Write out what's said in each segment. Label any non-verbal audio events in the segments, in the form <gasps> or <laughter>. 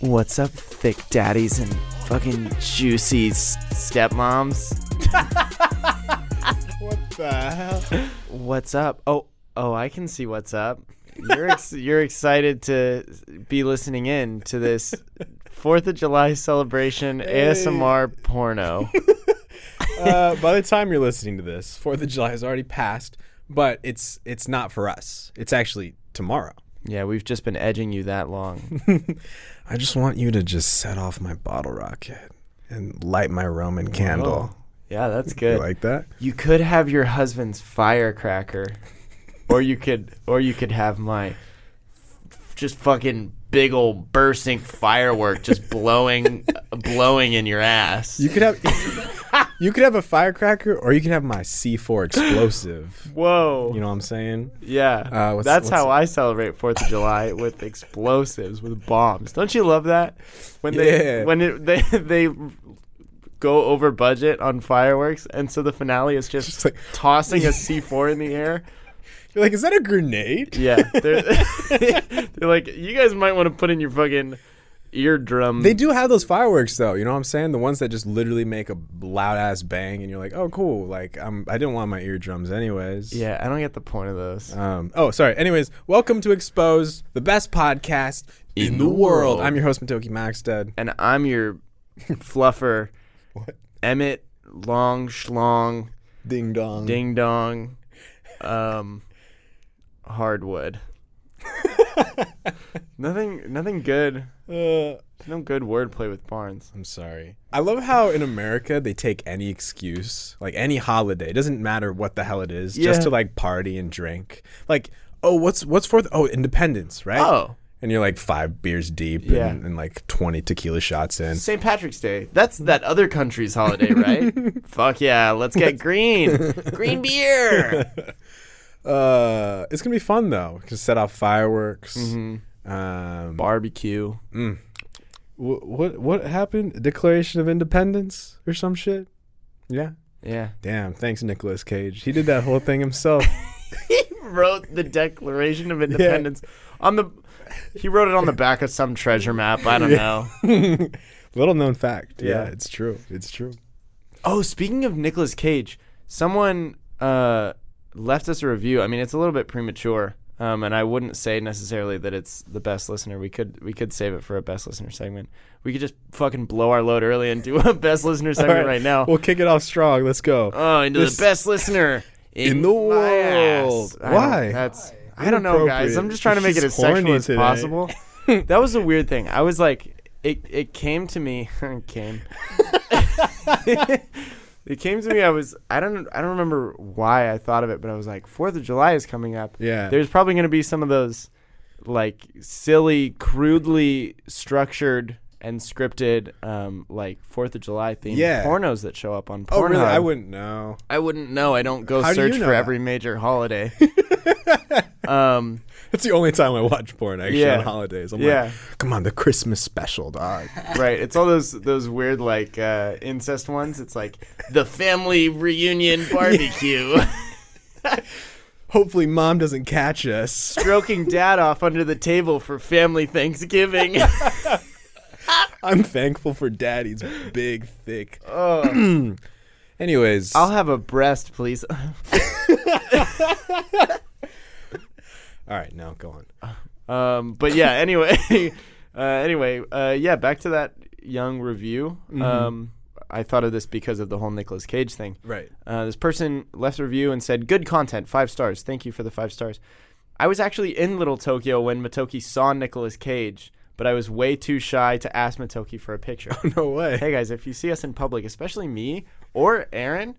What's up, thick daddies and fucking juicy s- stepmoms? <laughs> What the hell? What's up? Oh, oh, I can see what's up. You're ex- <laughs> you're excited to be listening in to this <laughs> Fourth of July celebration ASMR porno. Uh, by the time you're listening to this, Fourth of July has already passed, but it's it's not for us. It's actually tomorrow. Yeah, we've just been edging you that long. <laughs> I just want you to just set off my bottle rocket and light my Roman candle. Yeah, that's You good. like that? You could have your husband's firecracker, or you could, or you could have my f- just fucking big old bursting firework just blowing, <laughs> blowing in your ass. You could have <laughs> you could have a firecracker, or you could have my C4 explosive. <gasps> Whoa. You know what I'm saying? yeah. Uh, what's- That's what's- how I celebrate Fourth of July with explosives, with bombs. Don't you love that? When they Yeah. when it, they <laughs> they go over budget on fireworks, and so the finale is just, Just like- tossing a C4 in the air. You're like, is that a grenade? Yeah, they're, <laughs> <laughs> they're like, you guys might want to put in your fucking eardrum. They do have those fireworks though, you know what I'm saying? The ones that just literally make a loud ass bang, and you're like, oh cool. Like I'm, I didn't want my eardrums anyways. Yeah, I don't get the point of those. Um, oh, sorry. Anyways, welcome to Expose, the best podcast in, the, world. I'm your host, Matoki Maxted. And I'm your fluffer, <laughs> What? Emmett Long Schlong Ding dong. Ding Dong, um, Hardwood. <laughs> nothing, nothing good. Uh, No good wordplay with Barnes. I'm sorry. I love how in America they take any excuse, like any holiday, it doesn't matter what the hell it is, just to like party and drink. Like, oh, what's what's fourth? Oh, Independence, right? Oh, And you're like five beers deep Yeah. and, and like 20 tequila shots in. St. Patrick's Day. That's that other country's holiday, right? <laughs> Fuck yeah, let's get <laughs> green. Green beer. Uh, it's gonna be fun though. Just set off fireworks. Mm-hmm. Um, Barbecue. wh- what what happened? Declaration of Independence or some shit? Yeah. Yeah. Damn. Thanks, Nicolas Cage. He did that whole thing himself. <laughs> he wrote the Declaration of Independence on the. He wrote it on the back of some treasure map. I don't know. <laughs> Little known fact. Yeah. Yeah. it's true. It's true. Oh, speaking of Nicolas Cage, someone uh, left us a review. I mean, it's a little bit premature, um, and I wouldn't say necessarily that it's the best listener. We could we could save it for a best listener segment. We could just fucking blow our load early and do a <laughs> best listener segment right now. We'll kick it off strong. Let's go. oh, into this- the best listener <laughs> In the my ass. world. Why? That's I don't know, guys. I'm just trying to make it as sexual as today. possible. <laughs> that was a weird thing. I was like, it it came to me. came. It came to me. I was. I don't. I don't remember why I thought of it, but I was like, Fourth of July is coming up. yeah. There's probably going to be some of those, like silly, crudely structured and scripted, um, like Fourth of July themed Yeah. pornos that show up on Pornhub. oh, really? I wouldn't know. I wouldn't know. I don't go How do search you know for that? every major holiday. <laughs> um, That's the only time I watch porn actually Yeah. on holidays. I'm yeah, like, come on, the Christmas special, dog. <laughs> right. It's all those those weird like uh, incest ones. It's like the family reunion barbecue, <laughs> Hopefully, mom doesn't catch us. stroking dad off under the table for family Thanksgiving. <laughs> I'm thankful for daddy's big, thick. oh, <clears throat> Anyways, I'll have a breast, please. All right, now go on. <laughs> Um, but yeah, anyway, <laughs> uh, anyway, uh, yeah, back to that young review. Mm-hmm. Um, I thought of this because of the whole Nicolas Cage thing. Right. Uh, this person left a review and said, "Good content, five stars. Thank you for the five stars." I was actually in Little Tokyo when Matoki saw Nicolas Cage, but I was way too shy to ask Matoki for a picture. <laughs> No way. hey guys, if you see us in public, especially me or Aaron,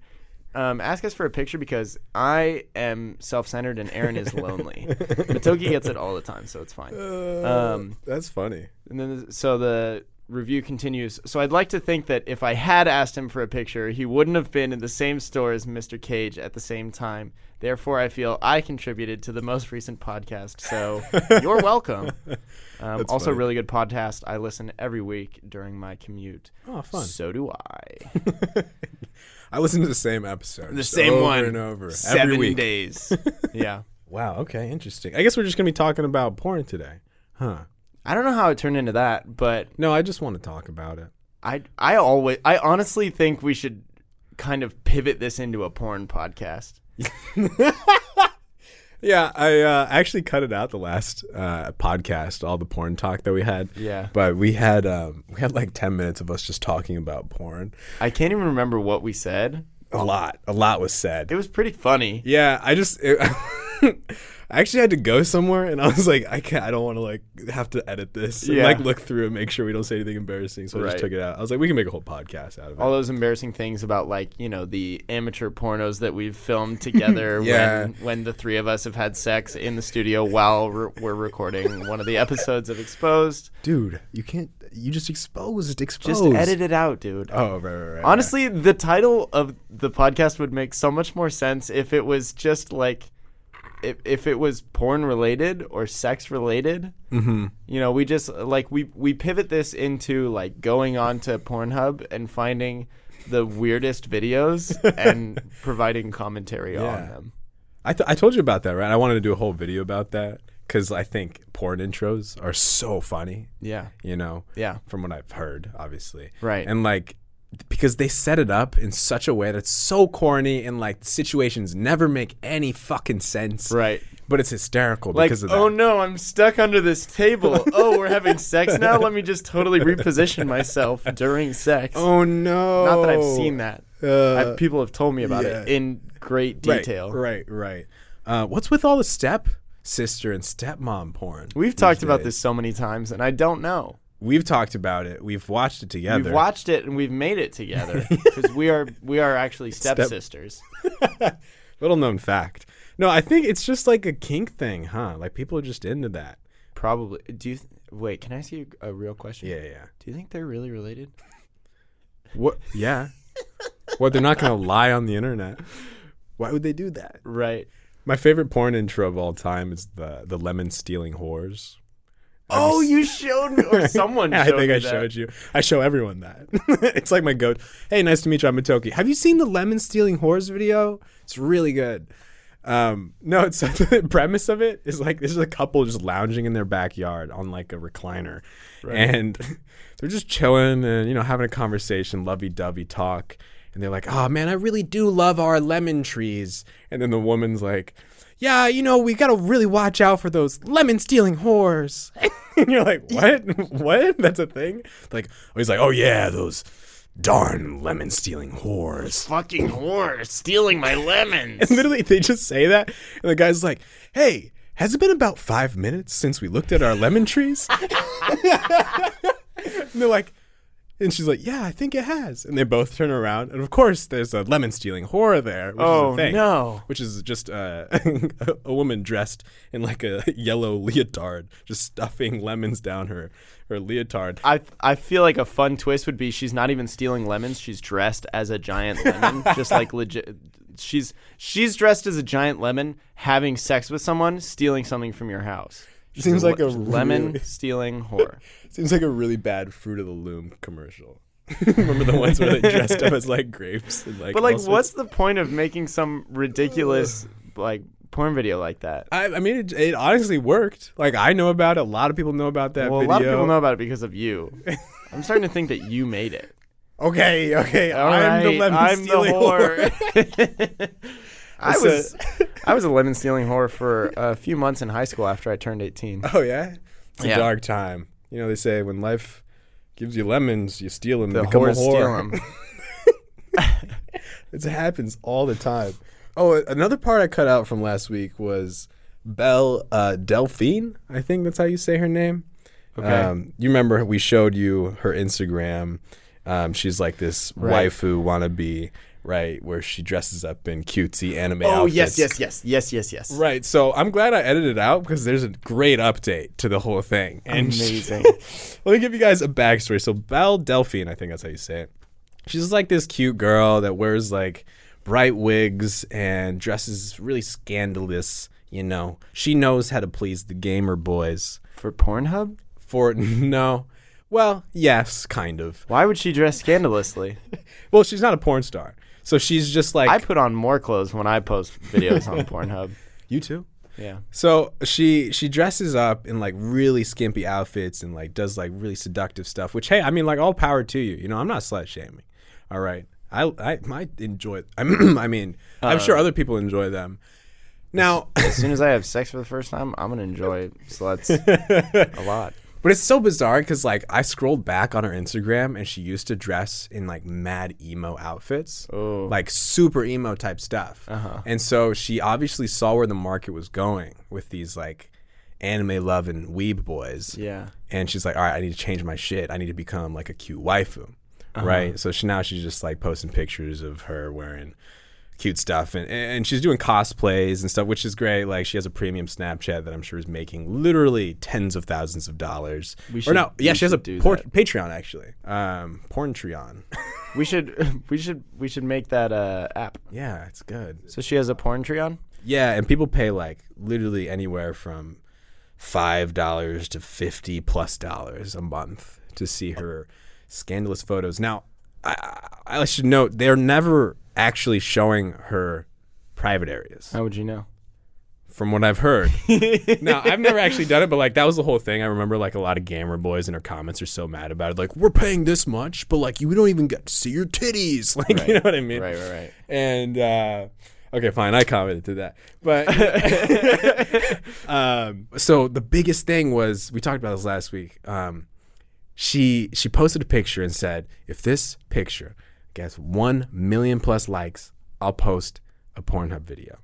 um, ask us for a picture because I am self-centered and Aaron is lonely. <laughs> Matoki gets it all the time, so it's fine. Uh, Um, that's funny. And then so the review continues. So I'd like to think that if I had asked him for a picture, he wouldn't have been in the same store as Mr. Cage at the same time. Therefore, I feel I contributed to the most recent podcast. So <laughs> you're welcome. Um, also, funny. really good podcast. I listen every week during my commute. Oh, fun. So do I. <laughs> I listen to the same episode. The same over one. and over Seven every week. days. <laughs> yeah. Wow. Okay. Interesting. I guess we're just gonna be talking about porn today, huh? I don't know how it turned into that, but No, I just want to talk about it. I I always I honestly think we should kind of pivot this into a porn podcast. <laughs> Yeah, I uh, actually cut it out the last uh, podcast, all the porn talk that we had. Yeah. But we had um, we had like ten minutes of us just talking about porn. I can't even remember what we said. A lot, a lot was said. It was pretty funny. Yeah, I just it, <laughs> <laughs> I actually had to go somewhere, and I was like, I can't. I don't want to like have to edit this. And, Yeah. like look through and make sure we don't say anything embarrassing. So I Right. just took it out. I was like, we can make a whole podcast out of it. All those embarrassing things about like, you know, the amateur pornos that we've filmed <laughs> together Yeah. when when the three of us have had sex in the studio while re- we're recording one of the episodes of Exposed. Dude, you can't. You just exposed. Exposed. Just edit it out, dude. Oh, right, right, right. Honestly, the title of the podcast would make so much more sense if it was just like if, if it was porn related or sex related. Mm-hmm. You know, we just like we we pivot this into like going on to Pornhub and finding the weirdest videos <laughs> and providing commentary on them. I, th- I told you about that, right? I wanted to do a whole video about that because I think porn intros are so funny, Yeah. you know, Yeah. from what I've heard, obviously. Right. And like, because they set it up in such a way that's so corny and like situations never make any fucking sense. Right. But it's hysterical Like, because of that. oh no, I'm stuck under this table. <laughs> oh, we're having sex now? Let me just totally reposition myself during sex. Oh, no. Not that I've seen that. Uh, I, people have told me about yeah. it in great detail. Right, right. Uh, what's with all the step sister and stepmom porn? We've talked about this so many times, and I don't know. We've talked about it. We've watched it together. We've watched it and we've made it together <laughs> because we are we are actually stepsisters. <laughs> Little known fact. No, I think it's just like a kink thing, huh? Like people are just into that. Probably. Do you th- wait? Can I ask you a real question? Yeah, yeah. Do you think they're really related? What? Yeah. what? They're not gonna lie on the internet. Why would they do that? Right. My favorite porn intro of all time is the the lemon stealing whores. Oh, you showed me, or <laughs> someone I showed think me I that. showed you. I show everyone that. <laughs> it's like my goat. Hey, nice to meet you. I'm Matoki. Have you seen the lemon stealing whores video? It's really good. Um, no, it's <laughs> the premise of it is like this is a couple just lounging in their backyard on like a recliner, and they're just chilling and you know having a conversation, lovey-dovey talk, and they're like, "Oh man, I really do love our lemon trees," and then the woman's like. Yeah, you know, we gotta really watch out for those lemon stealing whores. <laughs> and you're like, what? <laughs> what? That's a thing? Like, oh, he's like, oh yeah, those darn lemon stealing whores. Fucking whore stealing my lemons. <laughs> And literally, they just say that, and the guy's like, hey, has it been about five minutes since we looked at our lemon trees? and they're like, and she's like, yeah, I think it has. And they both turn around, and of course, there's a lemon stealing horror there. Which oh is a thing. no. Which is just uh, <laughs> a woman dressed in like a <laughs> yellow leotard, just stuffing lemons down her her leotard. I I feel like a fun twist would be she's not even stealing lemons. She's dressed as a giant lemon, <laughs> just like legit. She's she's dressed as a giant lemon, having sex with someone, stealing something from your house. Seems like a lemon really- stealing whore. <laughs> Seems like a really bad Fruit of the Loom commercial. <laughs> Remember the ones where they dressed up as like grapes and like. But like, what's the point of making some ridiculous like porn video like that? I, I mean, it, it honestly worked. Like I know about it. A lot of people know about that well, video. a lot of people know about it because of you. <laughs> I'm starting to think that you made it. Okay, okay. All I'm the right, lemon I'm the stealing whore. I was <laughs> I was a lemon stealing whore for a few months in high school after I turned 18. oh yeah, it's a dark time. You know they say when life gives you lemons, you steal them. The become a whore. <laughs> It happens all the time. Oh, another part I cut out from last week was Belle uh, Delphine. I think that's how you say her name. Okay. Um, you remember we showed you her Instagram. Um, she's like this Right. waifu wannabe, right? Where she dresses up in cutesy anime Oh outfits. yes, yes, yes, yes, yes, yes. Right. So I'm glad I edited it out because there's a great update to the whole thing. And Amazing. <laughs> let me give you guys a backstory. So Belle Delphine, I think that's how you say it. She's just like this cute girl that wears like bright wigs and dresses really scandalous. You know, she knows how to please the gamer boys. For Pornhub? For <laughs> no, well, yes, kind of. Why would she dress scandalously? <laughs> Well, she's not a porn star, so she's just like I put on more clothes when I post videos on <laughs> Pornhub. you too. Yeah. So she she dresses up in like really skimpy outfits and like does like really seductive stuff. Which hey, I mean like all power to you. You know, I'm not slut shaming. All right, I I might enjoy. <clears throat> I mean, I'm sure uh, other people enjoy them. Now, As soon as I have sex for the first time, I'm gonna enjoy sluts <laughs> a lot. But it's so bizarre because like I scrolled back on her Instagram and she used to dress in like mad emo outfits, Oh. like super emo type stuff. Uh-huh. And so she obviously saw where the market was going with these like anime loving weeb boys. Yeah. and she's like, "All right, I need to change my shit. I need to become like a cute waifu." Uh-huh. Right? So she now she's just like posting pictures of her wearing cute stuff and and she's doing cosplays and stuff, which is great. Like she has a premium Snapchat that I'm sure is making literally tens of thousands of dollars. We or should- no, yeah, she has a por- Patreon actually. Um Porntreon. <laughs> We should we should we should make that uh, app. yeah, it's good. So she has a porn tree on. Yeah, and people pay like literally anywhere from five dollars to fifty plus dollars a month to see her scandalous photos. Now, I, I should note they're never actually showing her private areas, How would you know? from what I've heard. <laughs> now, I've never actually done it, but like that was the whole thing. I remember like a lot of gamer boys in her comments are so mad about it. Like, we're paying this much, but like you don't even get to see your titties. <laughs> Like, you know what I mean? Right, right, right. and uh, okay, fine, I commented to that. But <laughs> um, so the biggest thing was we talked about this last week. Um, she she posted a picture and said, if this picture gets one million plus likes, I'll post a Pornhub video.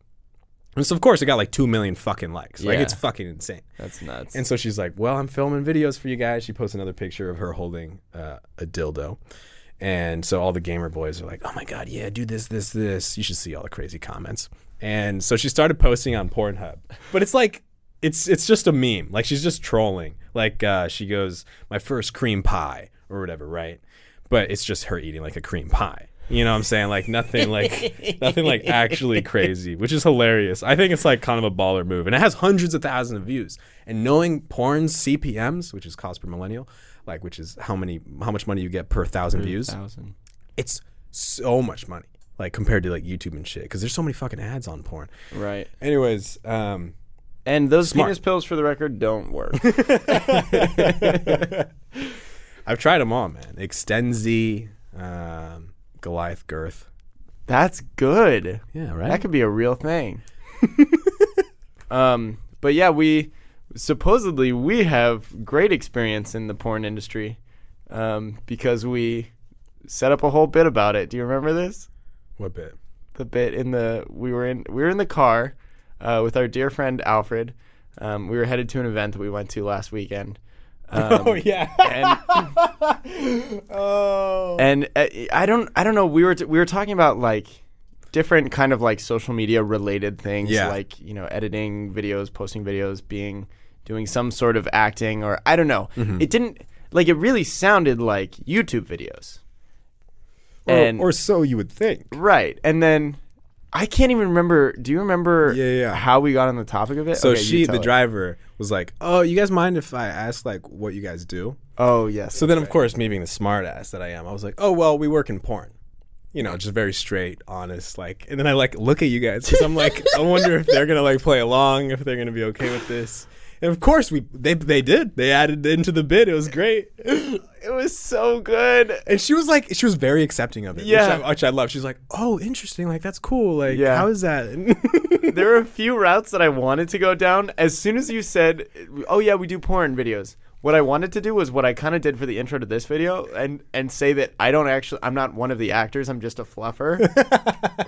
And so of course it got like two million fucking likes. Like Yeah. it's fucking insane. That's nuts. And so she's like, "Well, I'm filming videos for you guys." She posts another picture of her holding uh, a dildo, and so all the gamer boys are like, "Oh my god, yeah, do this, this, this." You should see all the crazy comments. And so she started posting on Pornhub, but it's like it's it's just a meme. Like she's just trolling. Like uh, she goes, "My first cream pie" or whatever, right? But it's just her eating like a cream pie. You know what I'm saying? Like nothing like nothing like actually crazy, which is hilarious. I think it's like kind of a baller move. And it has hundreds of thousands of views. And knowing porn's CPMs, which is cost per millennial, like which is how many how much money you get per thousand views, thousand. it's so much money. Like compared to like YouTube and shit. Because there's so many fucking ads on porn. Right. Anyways, um And those Smart. penis pills, for the record, don't work. <laughs> <laughs> I've tried them all, man. Extenze, um, Goliath Girth. That's good. Yeah, right. That could be a real thing. <laughs> um, but yeah, we supposedly we have great experience in the porn industry um, because we set up a whole bit about it. Do you remember this? what bit? The bit in the we were in we were in the car uh, with our dear friend Alfred. Um, we were headed to an event that we went to last weekend. Um, <laughs> oh yeah. and <laughs> oh. and uh, I don't I don't know we were t- we were talking about like different kind of like social media related things Yeah. like you know editing videos posting videos being doing some sort of acting or I don't know Mm-hmm. it didn't like it really sounded like YouTube videos Or, and or so you would think. right and then I can't even remember do you remember Yeah, yeah. how we got on the topic of it So Okay, she, the it. driver, was like, "Oh, you guys mind if I ask like what you guys do?" oh yes So then, of course, me being the smart ass that I am, I was like, "Oh, well, we work in porn." You know, just very straight, honest, like. And then I like look at you guys because I'm like, <laughs> I wonder if they're gonna like play along, if they're gonna be okay with this. And of course, we they they did. They added into the bid. It was great. it was so good And she was like, she was very accepting of it. Yeah. which I, which I love. She's like, "Oh, interesting. Like that's cool. Like, Yeah. how is that?" <laughs> there were a few routes that I wanted to go down. As soon as you said, "Oh yeah, we do porn videos," what I wanted to do was what I kind of did for the intro to this video, and and say that I don't actually, I'm not one of the actors. I'm just a fluffer,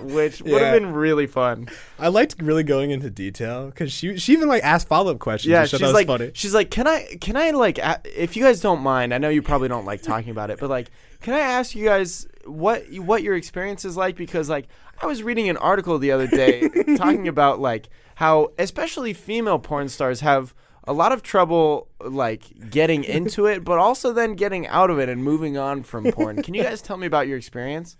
<laughs> which would Yeah. have been really fun. I liked really going into detail because she she even like asked follow up questions. Yeah, which I she's thought was like, funny. she's like, can I, can I like, a- if you guys don't mind, I know you probably don't like talking about it, but like, can I ask you guys what what your experience is like? Because like, I was reading an article the other day <laughs> talking about like how especially female porn stars have a lot of trouble like getting into it, but also then getting out of it and moving on from porn. Can you guys tell me about your experience?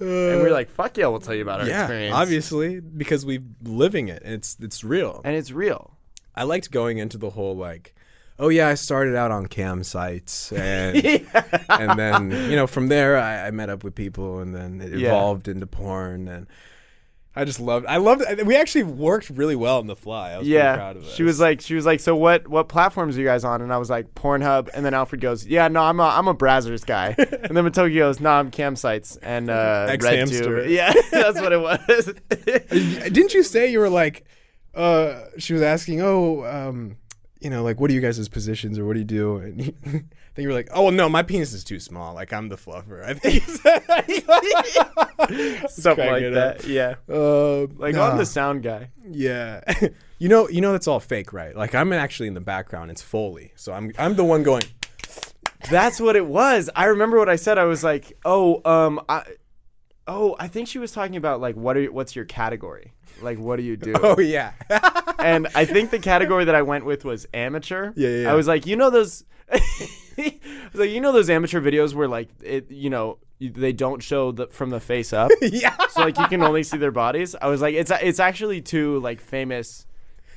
and we're like, fuck yeah, we'll tell you about our yeah, experience. obviously because we're living it. It's it's real. and it's real. I liked going into the whole like, oh yeah, I started out on cam sites <laughs> and and then you know from there I, I met up with people and then it Yeah. evolved into porn and I just loved. I loved. We actually worked really well on the fly. I was Yeah, proud of us. she was like, she was like, so what? What platforms are you guys on? And I was like, Pornhub. And then Alfred goes, yeah, no, I'm a, I'm a Brazzers guy. and then Matoki goes, no, I'm campsites and uh, RedTube. Yeah, <laughs> that's what it was. <laughs> Didn't you say you were like? Uh, she was asking, oh, um, you know, like, what are you guys' positions or what do you do? And you, <laughs> Think you were like, oh, well, no, my penis is too small. Like, I'm the fluffer. I think. <laughs> <laughs> Something like cracking up. that. Yeah, Uh, like nah. I'm the sound guy. Yeah. <laughs> you know, you know that's all fake, right? Like I'm actually in the background. It's Foley. So I'm I'm the one going, That's what it was. I remember what I said. I was like, "Oh, um, I, oh, I think she was talking about like what are you, what's your category? Like what do you do?" "Oh yeah." and I think the category that I went with was amateur. Yeah, yeah, yeah. I was like, you know those, <laughs> I was like you know those amateur videos where like it, you know, they don't show the from the face up, <laughs> yeah. so like you can only see their bodies. I was like, it's it's actually two like famous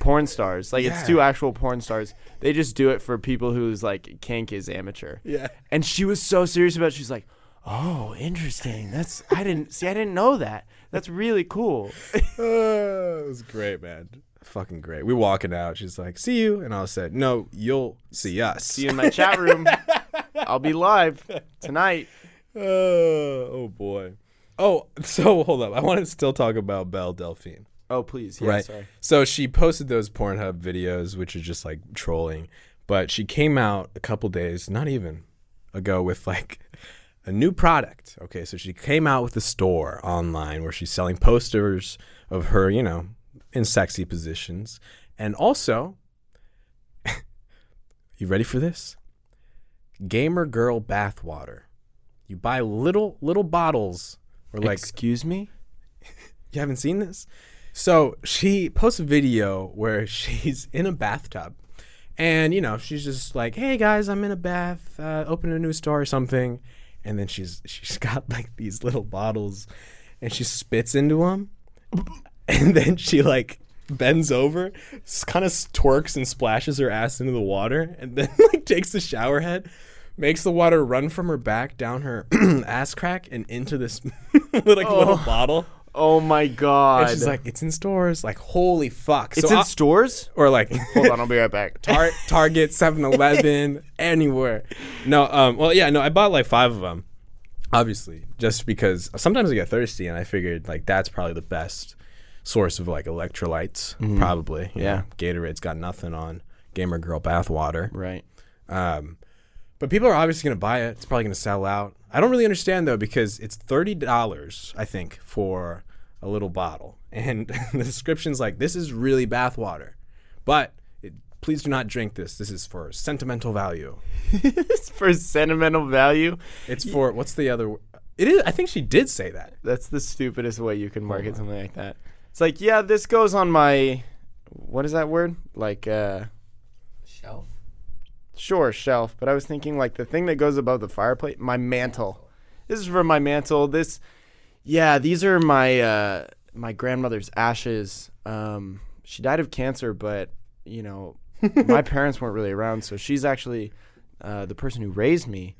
porn stars. Like it's two actual porn stars. They just do it for people whose like kink is amateur. Yeah. And she was so serious about it. She's like, "Oh, interesting. That's I didn't see. I didn't know that. That's really cool." Uh, <laughs> it was great, man. Fucking great. We walking out. She's like, "See you," and I said, "No, you'll see us." See you in my chat room. <laughs> I'll be live tonight. Uh, oh boy. Oh, <laughs> so hold up. I want to still talk about Belle Delphine. Oh, please. Yeah, right. Sorry. So she posted those Pornhub videos, which are just like trolling. But she came out a couple days, not even ago, with like a new product. Okay, so she came out with a store online where she's selling posters of her, you know, in sexy positions, and also, <laughs> you ready for this? Gamer girl bathwater. You buy little little bottles, or like Excuse me. <laughs> you haven't seen this? So she posts a video where <laughs> she's in a bathtub. And, you know, she's just like, hey guys, I'm in a bath, uh, open a new store or something. And then she's she's got like these little bottles and she spits into them. <laughs> And then she like bends over, kind of twerks and splashes her ass into the water. And then <laughs> like takes the shower head, makes the water run from her back down her <clears throat> ass crack and into this <laughs> like little bottle. Oh my god. And she's like, it's in stores. Like, holy fuck. it's So in I- stores. or like, Hold on, I'll be right back. Tar- Target, 7-Eleven, anywhere. No, um, well, yeah, no, I bought like five of them, obviously, just because sometimes I get thirsty, and I figured like that's probably the best source of like electrolytes, probably. Mm-hmm. Yeah. know. Gatorade's got nothing on Gamer Girl bathwater. right. Um, but people are obviously going to buy it. It's probably going to sell out. I don't really understand though because it's thirty dollars, I think, for a little bottle, <laughs> and <laughs> the description's like, "This is really bathwater," but it, please do not drink this. This is for sentimental value. <laughs> it's for sentimental value. It's for what's the other? It is. I think she did say that. That's the stupidest way you can market something like that. It's like, yeah, this goes on my what is that word? Like uh Shelf. sure, shelf, but I was thinking like the thing that goes above the fireplace, my mantle. This is for my mantle. This yeah, these are my uh my grandmother's ashes. Um she died of cancer, but you know, my <laughs> parents weren't really around, so she's actually uh, the person who raised me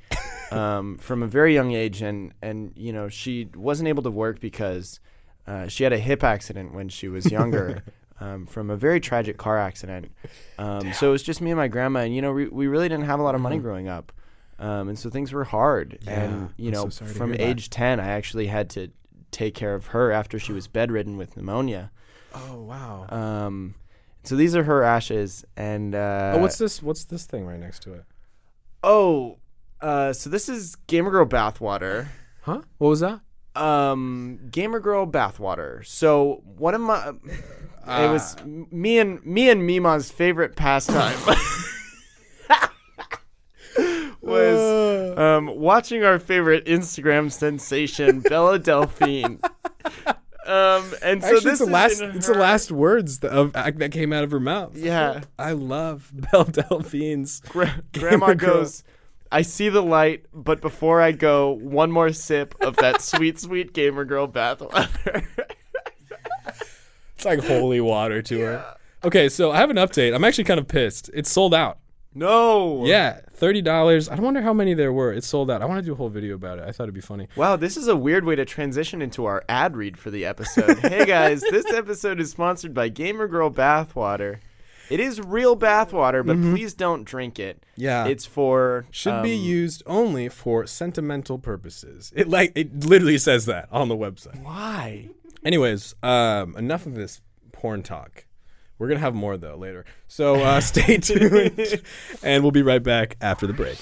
um, from a very young age, and and you know she wasn't able to work because uh, she had a hip accident when she was younger. <laughs> Um, from a very tragic car accident, um, so it was just me and my grandma, and you know we, we really didn't have a lot of money growing up, um, and so things were hard. and you I'm know, so from hear that. age ten, I actually had to take care of her after she was bedridden with pneumonia. Oh wow. Um, so these are her ashes, and uh, oh, what's this? What's this thing right next to it? oh, uh, so this is Gamer Girl bathwater. Huh? What was that? Um, Gamer Girl bathwater. So one of my, it was Ah. me and me and Mima's favorite pastime. <laughs> was um, watching our favorite Instagram sensation, Bella Delphine. Um, and so Actually, this it's the is last. in It's the last words that, of that came out of her mouth. Yeah. I love Belle Delphine's. Gra- Grandma Gamer Girl. goes, I see the light, but before I go, one more sip of that <laughs> sweet, sweet gamer girl bathwater. <laughs> It's like holy water to her. Okay, so I have an update. I'm actually kind of pissed. It's sold out. No. Yeah, thirty dollars. I don't wonder how many there were. It's sold out. I want to do a whole video about it. I thought it'd be funny. Wow, this is a weird way to transition into our ad read for the episode. hey guys, this <laughs> episode is sponsored by Gamer Girl Bathwater. It is real bathwater, but please don't drink it. Yeah, It's for should be um, used only for sentimental purposes. It like it literally says that on the website. Why? Anyways, um, enough of this porn talk. We're gonna have more though later. So uh, <laughs> stay tuned, and we'll be right back after the break.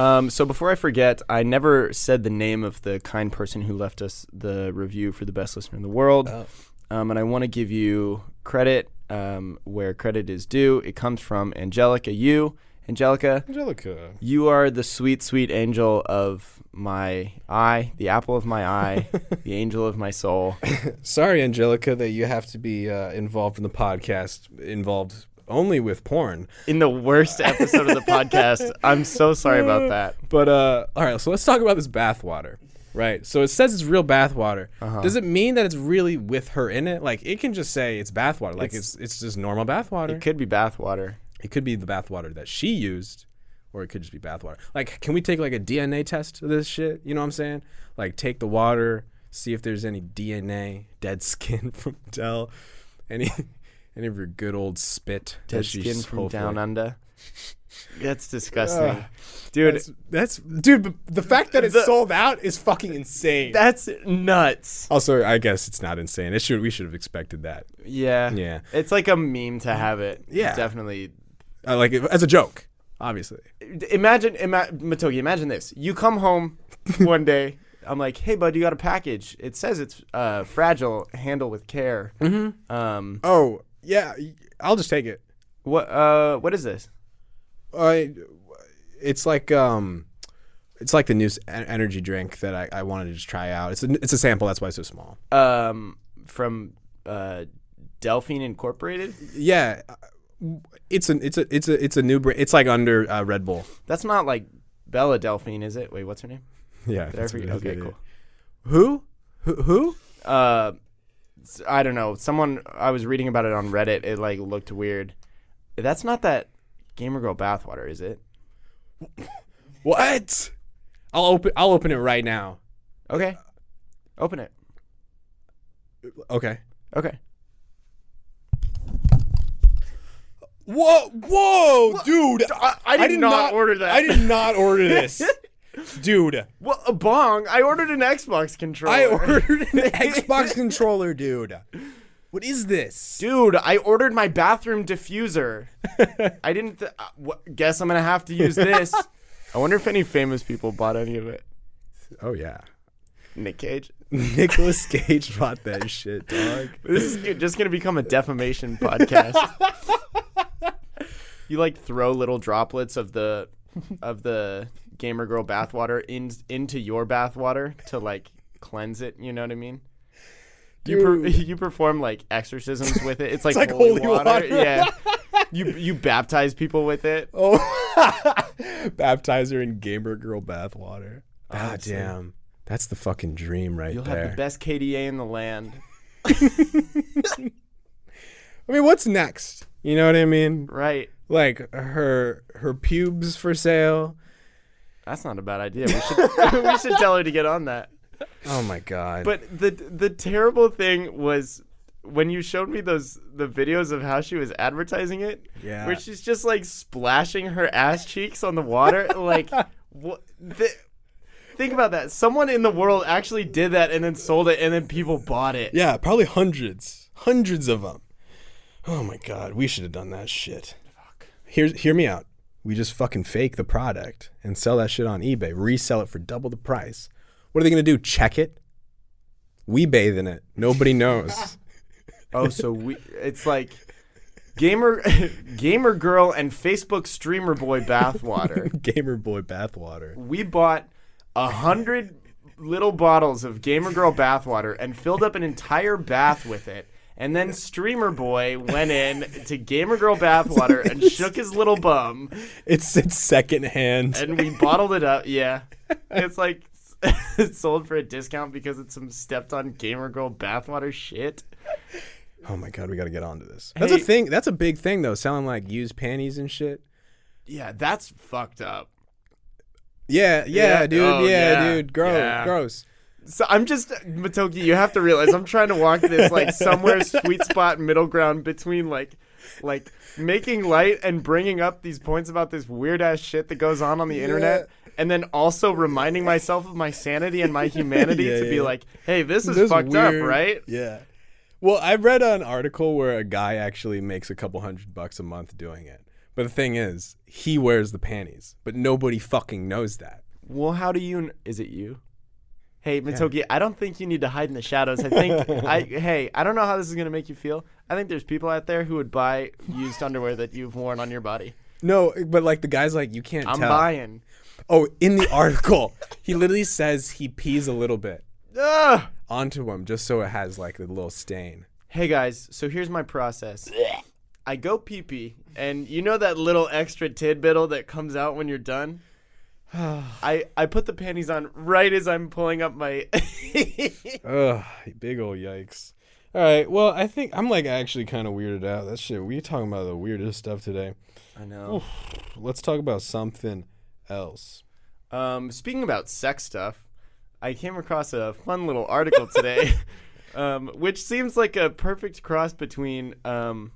Um, so before I forget, I never said the name of the kind person who left us the review for the best listener in the world. Oh. Um, and I want to give you credit um, where credit is due. It comes from Angelica. You, Angelica, Angelica. you are the sweet, sweet angel of my eye, the apple of my eye, <laughs> the angel of my soul. <laughs> Sorry, Angelica, that you have to be uh, involved in the podcast, involved only with porn. In the worst episode of the podcast, I'm so sorry about <laughs> that. But uh, all right, so let's talk about this bathwater. Right. So it says it's real bathwater. Uh-huh. Does it mean that it's really with her in it? Like it can just say it's bathwater. Like it's it's, just normal bathwater. It could be bathwater. It could be the bathwater that she used, or it could just be bathwater. Like, can we take like a DNA test of this shit? You know what I'm saying? Like, take the water, see if there's any DNA, dead <laughs> skin from Dell, any any of your good old spit. Dead skin from hopefully- down under. That's disgusting. Dude, That's, that's dude. But the fact that it's The- sold out is fucking insane. that's nuts. also, I guess it's not insane. It should we should have expected that. Yeah. Yeah. It's like a meme to have it. Yeah. Definitely. Uh, like as a joke, obviously. Imagine, ima- Matoki, imagine this. You come home <laughs> one day. I'm like, hey, bud, you got a package. It says it's uh, fragile, handle with care. Mm-hmm. Um, Oh yeah, I'll just take it. what, uh, what is this? I, it's like um, it's like the new energy drink that I, I wanted to just try out. It's a, it's a sample. That's why it's so small. Um, from uh, Delphine Incorporated? Yeah, uh, it's an it's a it's a it's a new brand. It's like under uh, Red Bull. That's not like Bella Delphine, is it? Wait, what's her name? Yeah. Did I forget? Okay, cool. Who? Who? Who? uh I don't know. Someone I was reading about it on Reddit. It like looked weird. That's not that gamer girl bathwater, is it? <laughs> What? I'll open I'll open it right now. Okay. Open it. Okay. Okay. Whoa, whoa, dude! I, I did, not, order that. I did not order this, <laughs> dude. Well, a bong. I ordered an Xbox controller. I ordered an <laughs> Xbox controller, dude. What is this? Dude, I ordered my bathroom diffuser. <laughs> I didn't. Th- uh, wh- guess I'm gonna have to use this. <laughs> I wonder if any famous people bought any of it. Oh yeah, Nick Cage. Nicholas Cage bought that shit, dog. This is g- just gonna become a defamation podcast. you like throw little droplets of the of the gamer girl bathwater in into your bathwater to like cleanse it. You know what I mean? You per- <laughs> you perform like exorcisms with it. It's like, like holy, holy water. water. Yeah. <laughs> You you baptize people with it. Oh, <laughs> baptizer in gamer girl bathwater. Ah, Honestly. damn, that's the fucking dream right there. You'll have the best KDA in the land. I mean, what's next? You know what I mean? Right. Like her her pubes for sale. That's not a bad idea. We should <laughs> we should tell her to get on that. Oh my god. But the the terrible thing was when you showed me those the videos of how she was advertising it, Yeah. where she's just like splashing her ass cheeks on the water, <laughs> like what? The, think about that. Someone in the world actually did that and then sold it, and then people bought it. Yeah, probably hundreds, hundreds of them. Oh my god, we should have done that shit. Fuck. Here's hear me out. We just fucking fake the product and sell that shit on eBay, resell it for double the price. What are they gonna do? Check it? We bathe in it. Nobody knows. <laughs> Oh, so we it's like gamer <laughs> gamer girl and Facebook streamer boy bathwater. <laughs> Gamer boy bathwater. we bought a hundred little bottles of Gamer Girl bathwater and filled up an entire bath with it. And then Streamer Boy went in to Gamer Girl bathwater <laughs> and shook his little bum, It's it's secondhand. and we bottled it up. Yeah, <laughs> it's like it's <laughs> sold for a discount because it's some stepped on gamer girl bathwater shit. Oh my god, we got to get onto this. That's a thing. That's a big thing though, selling like used panties and shit. Yeah, that's fucked up. Yeah, yeah, Yeah, dude. oh, yeah, yeah, dude. Gross, yeah. gross. So I'm just Matoki. You have to realize I'm trying to walk this like somewhere sweet spot middle ground between like, like making light and bringing up these points about this weird ass shit that goes on on the internet, and then also reminding myself of my sanity and my humanity Yeah, to yeah, be like, hey, this is This fucked weird- up, right? Yeah. Well, I read an article where a guy actually makes a couple hundred bucks a month doing it. But the thing is, he wears the panties, but nobody fucking knows that. Well, how do you? kn- Is it you? Hey, Matoki, I don't think you need to hide in the shadows. I think I. <laughs> Hey, I don't know how this is gonna make you feel. I think there's people out there who would buy used underwear that you've worn on your body. No, but like the guy's like, you can't I'm tell. buying. Oh, in the article, he literally says he pees a little bit Ugh. onto him just so it has like a little stain. Hey guys, so here's my process. I go pee pee, and you know that little extra tidbittle that comes out when you're done. <sighs> I I put the panties on right as I'm pulling up my. <laughs> Ugh, big old yikes. All right, well, I think I'm like actually kind of weirded out. That shit, we talking about the weirdest stuff today. I know. Let's talk about something else. Um, speaking about sex stuff, I came across a fun little article today, <laughs> um, which seems like a perfect cross between um,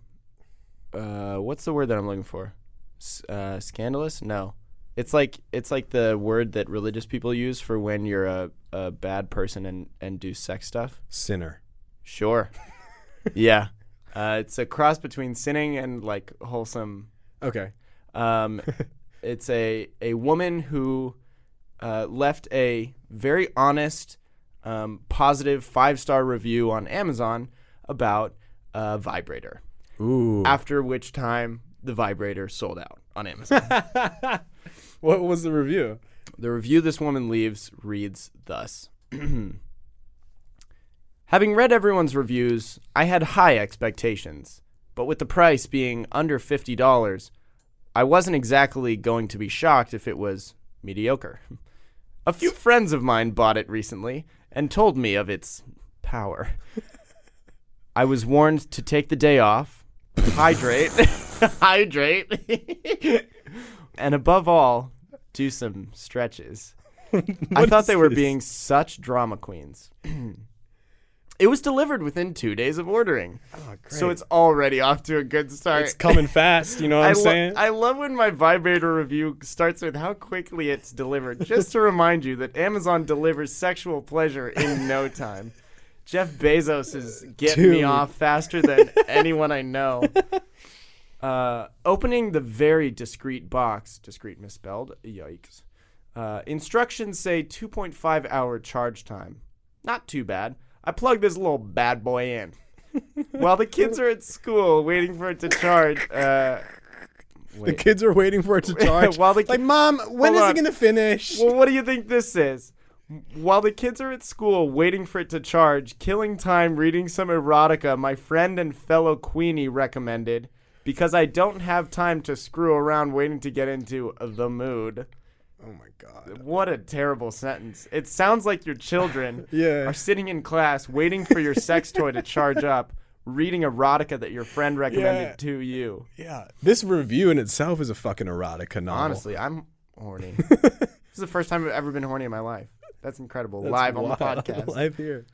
uh, what's the word that I'm looking for? S- uh, scandalous? No, it's like it's like the word that religious people use for when you're a, a bad person and and do sex stuff. Sinner. Sure. <laughs> yeah. Uh, it's a cross between sinning and like wholesome Okay. um, <laughs> it's a a woman who uh, left a very honest, um, positive five star review on Amazon about a vibrator. Ooh. After which time the vibrator sold out on Amazon. <laughs> <laughs> what was the review? the review this woman leaves reads thus. <clears throat> Having read everyone's reviews, I had high expectations, but with the price being under $50, I wasn't exactly going to be shocked if it was mediocre. <laughs> A few friends of mine bought it recently and told me of its power. <laughs> I was warned to take the day off, hydrate, hydrate, and above all, do some stretches. <laughs> I thought they were this? being such drama queens. <clears throat> it was delivered within two days of ordering. Oh, so it's already off to a good start. It's coming fast. You know what <laughs> I'm lo- saying? I love when my vibrator review starts with how quickly it's delivered, just to remind you that Amazon delivers sexual pleasure in no <laughs> time. Jeff Bezos is getting me off faster than anyone I know. Uh, opening the very discreet box, discreet misspelled, yikes. Uh, instructions say 2.5 hour charge time. Not too bad. I plug this little bad boy in. <laughs> While the kids are at school waiting for it to charge, uh, the wait. kids are waiting for it to <laughs> charge. While the ki- like, mom, when Hold is on. it gonna finish? Well, what do you think this is? While the kids are at school waiting for it to charge, killing time reading some erotica my friend and fellow Queenie recommended because I don't have time to screw around waiting to get into the mood. oh my god. What a terrible sentence. It sounds like your children <laughs> Yeah. are sitting in class waiting for your sex toy to charge up, reading erotica that your friend recommended Yeah. to you. Yeah. This review in itself is a fucking erotica novel. Honestly, I'm horny. <laughs> this is the first time I've ever been horny in my life. That's incredible. That's Live on the <laughs> podcast. Live here.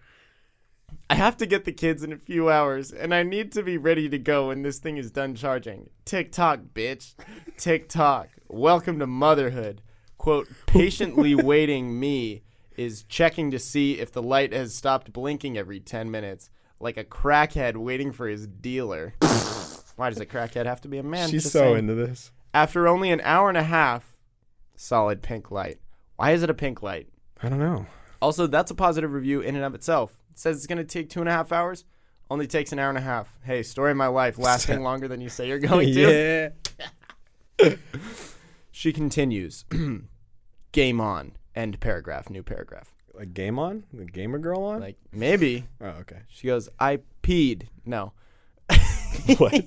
I have to get the kids in a few hours, and I need to be ready to go when this thing is done charging. Tick tock, bitch. Tick tock. Welcome to motherhood. Quote, patiently <laughs> waiting me is checking to see if the light has stopped blinking every 10 minutes, like a crackhead waiting for his dealer. Why does a crackhead have to be a man? She's Just so saying. into this. After only an hour and a half, solid pink light. Why is it a pink light? I don't know. Also, that's a positive review in and of itself. Says it's going to take two and a half hours. Only takes an hour and a half. Hey, story of my life, <laughs> lasting longer than you say you're going to. yeah. <laughs> She continues. <clears throat> Game on. End paragraph. New paragraph. Like game on? The gamer girl on? Like maybe. oh, okay. She goes. I peed. No. <laughs> What?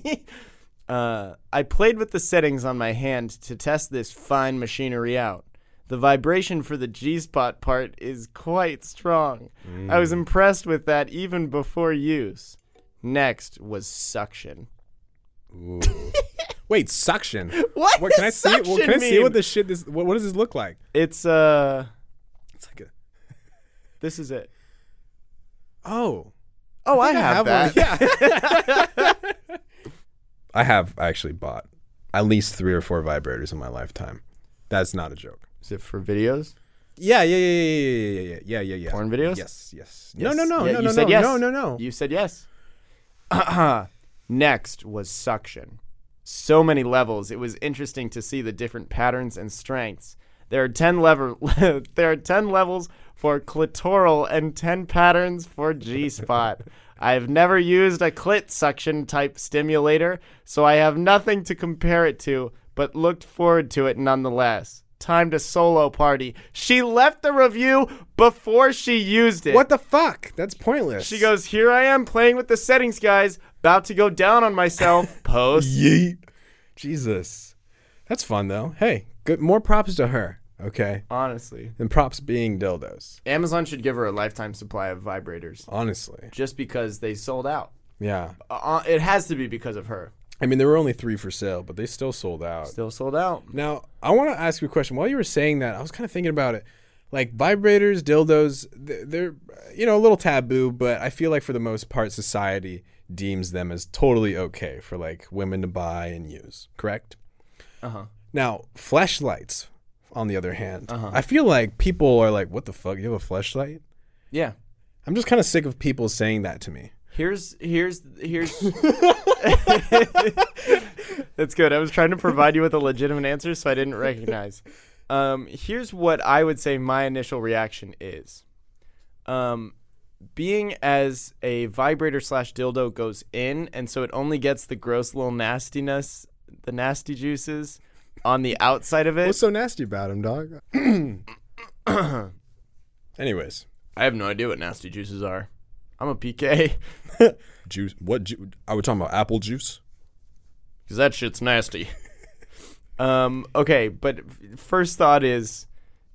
Uh, I played with the settings on my hand to test this fine machinery out. The vibration for the G spot part is quite strong. I Mm. was impressed with that even before use. Next was suction. Ooh. Wait, suction. <laughs> What? What can I see? Well, can I see mean? what this shit? This what, what does this look like? It's uh, It's like a <laughs> this is it. oh. Oh, I, I have, have that. one. <laughs> I have actually bought at least three or four vibrators in my lifetime. That's not a joke. Is it for videos? Yeah, yeah, yeah, yeah, yeah, yeah, yeah, yeah, yeah, yeah. Porn videos? Yes, yes. Yes. No, no, no, Yeah, no, you no, said no, yes. no, no, no. You said yes. <clears throat> Next was suction. So many levels. It was interesting to see the different patterns and strengths. There are 10 lever <laughs> there are 10 levels for clitoral and 10 patterns for G-spot. I've never used a clit suction type stimulator, so I have nothing to compare it to, but looked forward to it nonetheless. Time to solo party. She left the review before she used it. What the fuck? That's pointless. She goes, Here I am playing with the settings, guys. About to go down on myself. <laughs> Post. Yeet. Jesus. That's fun though. Hey, good. More props to her. Okay. Honestly, And props being dildos. Amazon should give her a lifetime supply of vibrators Honestly. just because they sold out. Yeah. Uh, it has to be because of her. I mean, there were only three for sale, but they still sold out. Still sold out. Now, I want to ask you a question. While you were saying that, I was kind of thinking about it. Like vibrators, dildos, they're you know a little taboo, but I feel like for the most part, society deems them as totally okay for like women to buy and use. Correct? Uh huh. Now, fleshlights, on the other hand, Uh-huh. I feel like people are like, "What the fuck? You have a fleshlight?" Yeah. I'm just kind of sick of people saying that to me. Here's here's here's. <laughs> <laughs> That's good. I was trying to provide you with a legitimate answer, so I didn't recognize. Um, here's what I would say my initial reaction is. Um, being as a vibrator slash dildo goes in, and so it only gets the gross little nastiness, the nasty juices, on the outside of it. What's so nasty about him, dog? <clears throat> Anyways, I have no idea what nasty juices are. I'm a PK <laughs> juice. What? Ju- are we talking about apple juice? because that shit's nasty. um, okay, but first thought is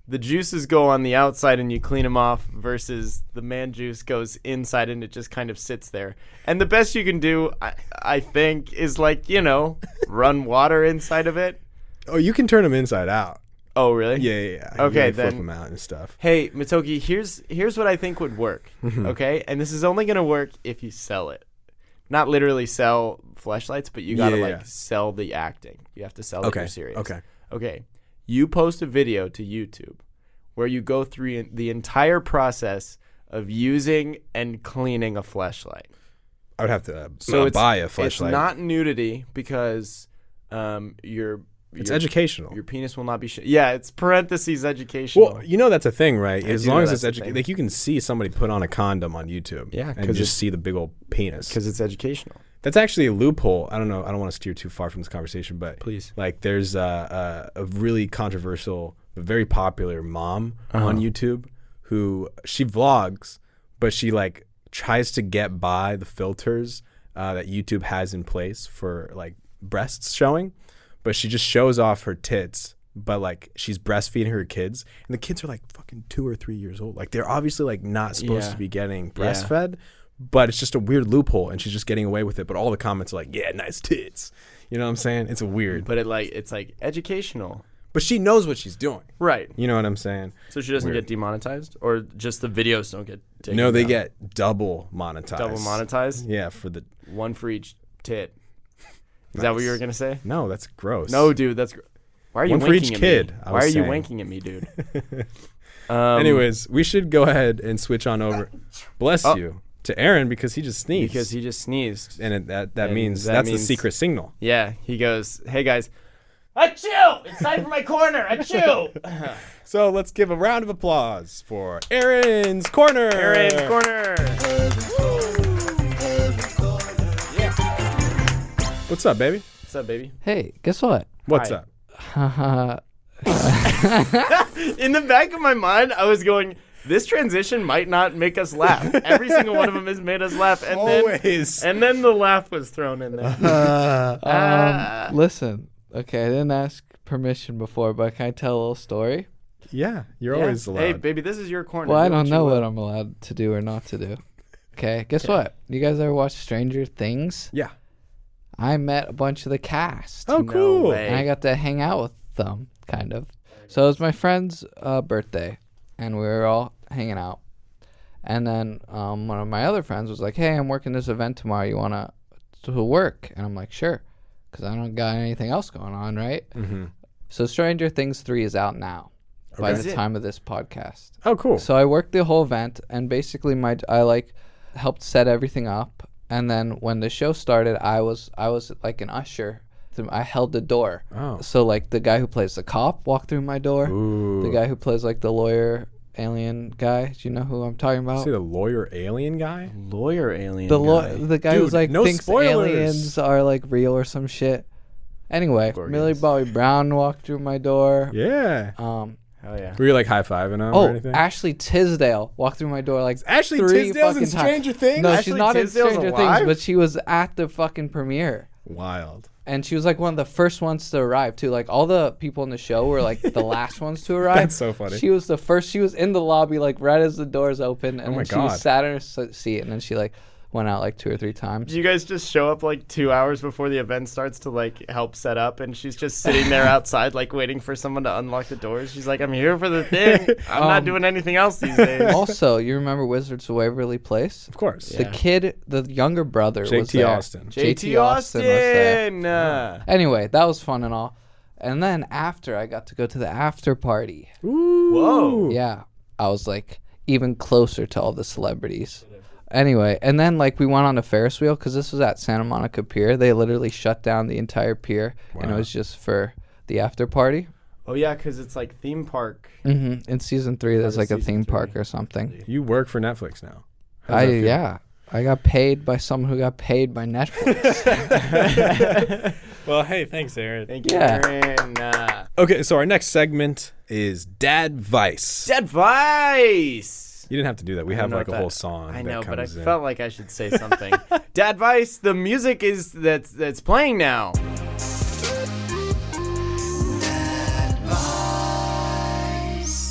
the juices go on the outside and you clean them off versus the man juice goes inside and it just kind of sits there. And the best you can do, I, I think, is like, you know, run water inside of it. Oh, you can turn them inside out. Oh, really? Yeah, yeah, yeah. Okay, like, flip then- them out and stuff. Hey, Matoki, here's here's what I think would work. Mm-hmm. Okay? And this is only gonna work if you sell it. Not literally sell fleshlights, but you gotta Yeah, like yeah. sell the acting. You have to sell that Okay. you're serious. Okay. Okay. You post a video to YouTube where you go through the entire process of using and cleaning a fleshlight. I would have to uh, So buy a fleshlight. It's not nudity because um your It's your, educational. your penis will not be sh- yeah it's parentheses educational Well, you know that's a thing, right? as long as it's educational, like you can see somebody put on a condom on YouTube, Yeah, and just see the big old penis. because it's educational That's actually a loophole. I don't know. I don't want to steer too far from this conversation, but Please. like there's a, really controversial, but very popular mom Uh-huh. on YouTube who she vlogs, but she like tries to get by the filters uh, that YouTube has in place for like breasts showing, but she just shows off her tits. But like she's breastfeeding her kids, and the kids are like fucking two or three years old. Like they're obviously like not supposed Yeah. to be getting Yeah. breastfed, but it's just a weird loophole, and she's just getting away with it. But all the comments are like, "Yeah, nice tits." You know what I'm saying? It's a weird, but it like it's like educational but she knows what she's doing. right You know what I'm saying? so she doesn't Weird. get demonetized or just the videos don't get taken no, they get double monetized. double monetized Yeah, for the one for each tit is that what you were gonna say no, that's gross. no dude that's gr- why are you One for winking each at kid, me I why was are you saying. winking at me dude <laughs> um, Anyways, we should go ahead and switch on over. Bless Oh. you to Aaron because he just sneezed. because he just sneezed and it, that that and means that that's means- the secret signal. yeah he goes hey guys Achoo! It's time for my corner. Achoo! <laughs> So let's give a round of applause for Aaron's corner. Aaron's corner. What's up, baby? What's up, baby? Hey, guess what? What's Hi. up? Haha. <laughs> In the back of my mind, I was going, this transition might not make us laugh. Every single one of them has made us laugh. And Always. then and then the laugh was thrown in there. <laughs> Ah. um, listen. Okay, I didn't ask permission before, but can I tell a little story? Yeah, you're Yeah. always allowed. Hey, baby, this is your corner. Well, I Do don't you know what I'm allowed to do or not to do. Okay, guess what? You guys ever watch Stranger Things? yeah. I met a bunch of the cast. Oh, cool. way. and I got to hang out with them, kind of. So it was my friend's uh, birthday, and we were all hanging out. And then um, one of my other friends was like, "Hey, I'm working this event tomorrow. You wanna to work?" And I'm like, "Sure," because I don't got anything else going on, right? Mm-hmm. So Stranger Things three is out now by Okay. the time of this podcast. Oh, cool. So I worked the whole event, and basically my I like helped set everything up. And then when the show started, I was I was like an usher. I held the door. Oh. So like the guy who plays the cop walked through my door. Ooh. The guy who plays like the lawyer alien guy. Do you know who I'm talking about? See the lawyer alien guy? lawyer alien. The lo- guy. the guy Dude, who's like no thinks spoilers. aliens are like real or some shit. Anyway, Millie Bobby Brown walked through my door. Yeah. Um, Oh yeah. Were you like high fiving him or oh, anything? Ashley Tisdale walked through my door like Ashley three Tisdale's in fucking times. Stranger Things? No, Ashley she's not Tisdale's in Stranger alive? Things, but she was at the fucking premiere. Wild. And she was like one of the first ones to arrive too. Like all the people in the show were like the last <laughs> ones to arrive. That's so funny. She was the first. She was in the lobby like right as the doors opened, oh and Oh my then she God. was sat in her s- seat, and then she like went out like two or three times. Did you guys just show up like two hours before the event starts to like help set up, and she's just sitting there <laughs> outside like waiting for someone to unlock the doors? She's like, "I'm here for the thing. <laughs> I'm not Um, doing anything else these days." <laughs> also, you remember Wizards of Waverly Place? Of course. The Yeah. kid, the younger brother, was JT there. Austin. JT Austin was there. Austin. uh, Anyway, that was fun and all. And then after, I got to go to the after party. Ooh. Whoa. Yeah, I was like even closer to all the celebrities. Anyway, and then like we went on a Ferris wheel because this was at Santa Monica Pier. They literally shut down the entire pier, and it was just for the after party. Oh yeah, because it's like theme park. Mm-hmm. In season three, there's like a theme season park or something. You work for Netflix now. I yeah, I got paid by someone who got paid by Netflix. <laughs> Well, hey, thanks, Aaron. Thank you, Yeah. Aaron. Uh, Okay, so our next segment is Dad Vice. Dad Vice. You didn't have to do that. We have like a what whole song. I that know, but I in. felt like I should say something. <laughs> Dad Vice, the music is that's that's playing now.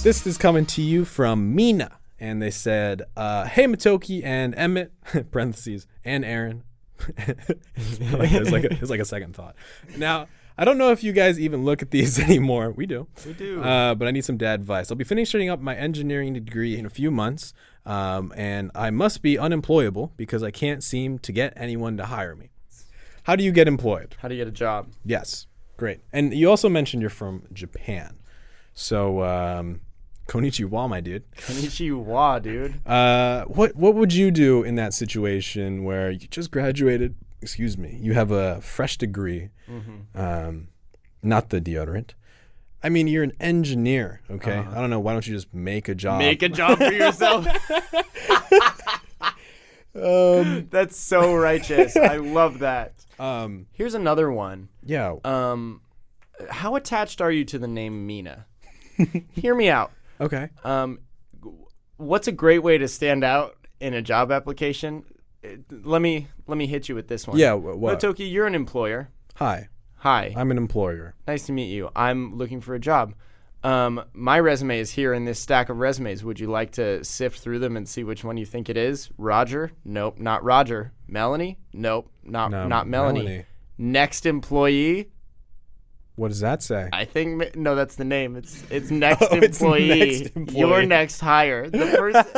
This is coming to you from Mina. And they said, uh, hey, Matoki and Emmett, <laughs> parentheses, and Aaron. <laughs> like, it's, like a, it's like a second thought. Now, I don't know if you guys even look at these <laughs> anymore. We do. We do. Uh, but I need some dad advice. I'll be finishing up my engineering degree in a few months, um, and I must be unemployable because I can't seem to get anyone to hire me. How do you get employed? How do you get a job? Yes, great. And you also mentioned you're from Japan, so um, konnichiwa, my dude. <laughs> Konnichiwa, dude. Uh, what what would you do in that situation where you just graduated? Excuse me, you have a fresh degree, um, not the deodorant. I mean, you're an engineer, okay? I don't know. Why don't you just make a job? Make a job for yourself. <laughs> <laughs> um, That's so righteous. I love that. um, Here's another one. yeah. Um, how attached are you to the name Mina? <laughs> Hear me out. Okay. Um, what's a great way to stand out in a job application? Uh, Let me let me hit you with this one. Yeah. wh- What? Matoki, you're an employer. Hi, Hi, I'm an employer. nice to meet you. I'm looking for a job. Um, my resume is here in this stack of resumes. Would you like to sift through them and see which one you think it is? Roger? Nope, not Roger. Melanie? Nope, not No, not Melanie. Melanie. Next employee? What does that say? I think no, that's the name. It's it's <laughs> next Oh, it's employee. next employee. Your next hire. The <laughs> first,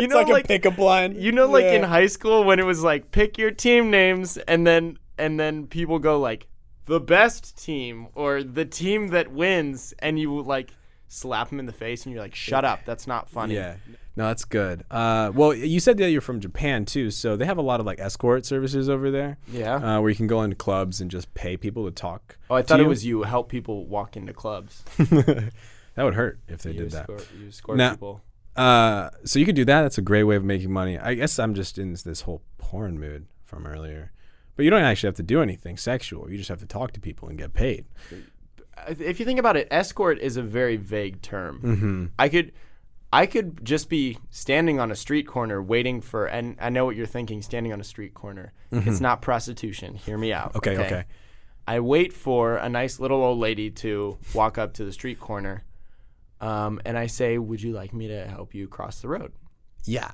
you know, it's like, a pickup line. you know, like in high school when it was like pick your team names, and then and then people go like the best team or the team that wins, and you like slap them in the face, and you're like, shut up, that's not funny. Yeah. No, that's good. Uh, well, you said that you're from Japan too, so they have a lot of like escort services over there, Yeah. uh, where you can go into clubs and just pay people to talk. oh, I thought it you. was you help people walk into clubs. <laughs> that would hurt if they you did that. escort, you escort Now- people. Uh, so you could do that. That's a great way of making money. I guess I'm just in this, this whole porn mood from earlier. But you don't actually have to do anything sexual. You just have to talk to people and get paid. If you think about it, escort is a very vague term. Mm-hmm. I could, I could just be standing on a street corner waiting for, and I know what you're thinking. Standing on a street corner, it's not prostitution. Hear me out. Mm-hmm. Okay, okay. I wait for a nice little old lady to walk up to the street corner. um, and I say, "Would you like me to help you cross the road? Yeah.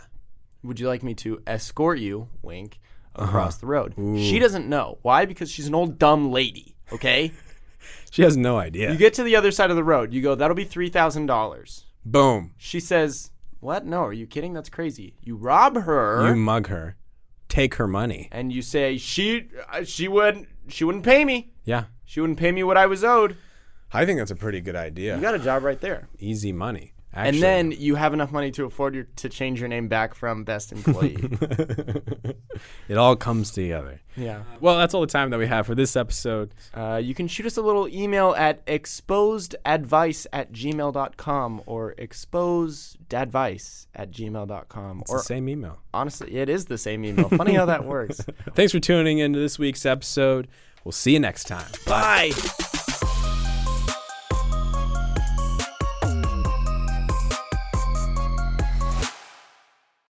Would you like me to escort you?" Wink. Across Uh-huh. the road. She doesn't know. Why? Because she's an old dumb lady. Okay. <laughs> She has no idea. you get to the other side of the road. You go. That'll be three thousand dollars. Boom. She says, "What? No, are you kidding? That's crazy." You rob her. You mug her. Take her money. and you say she uh, she wouldn't she wouldn't pay me. Yeah. She wouldn't pay me what I was owed. I think that's a pretty good idea. You got a job right there. Easy money. Actually. and then you have enough money to afford your, to change your name back from best employee. <laughs> it all comes together. yeah. Well, that's all the time that we have for this episode. Uh, you can shoot us a little email at exposedadvice at gmail.com or exposedadvice at gmail.com. It's Or the same email. honestly, it is the same email. Funny how that works. <laughs> Thanks for tuning into this week's episode. We'll see you next time. Bye.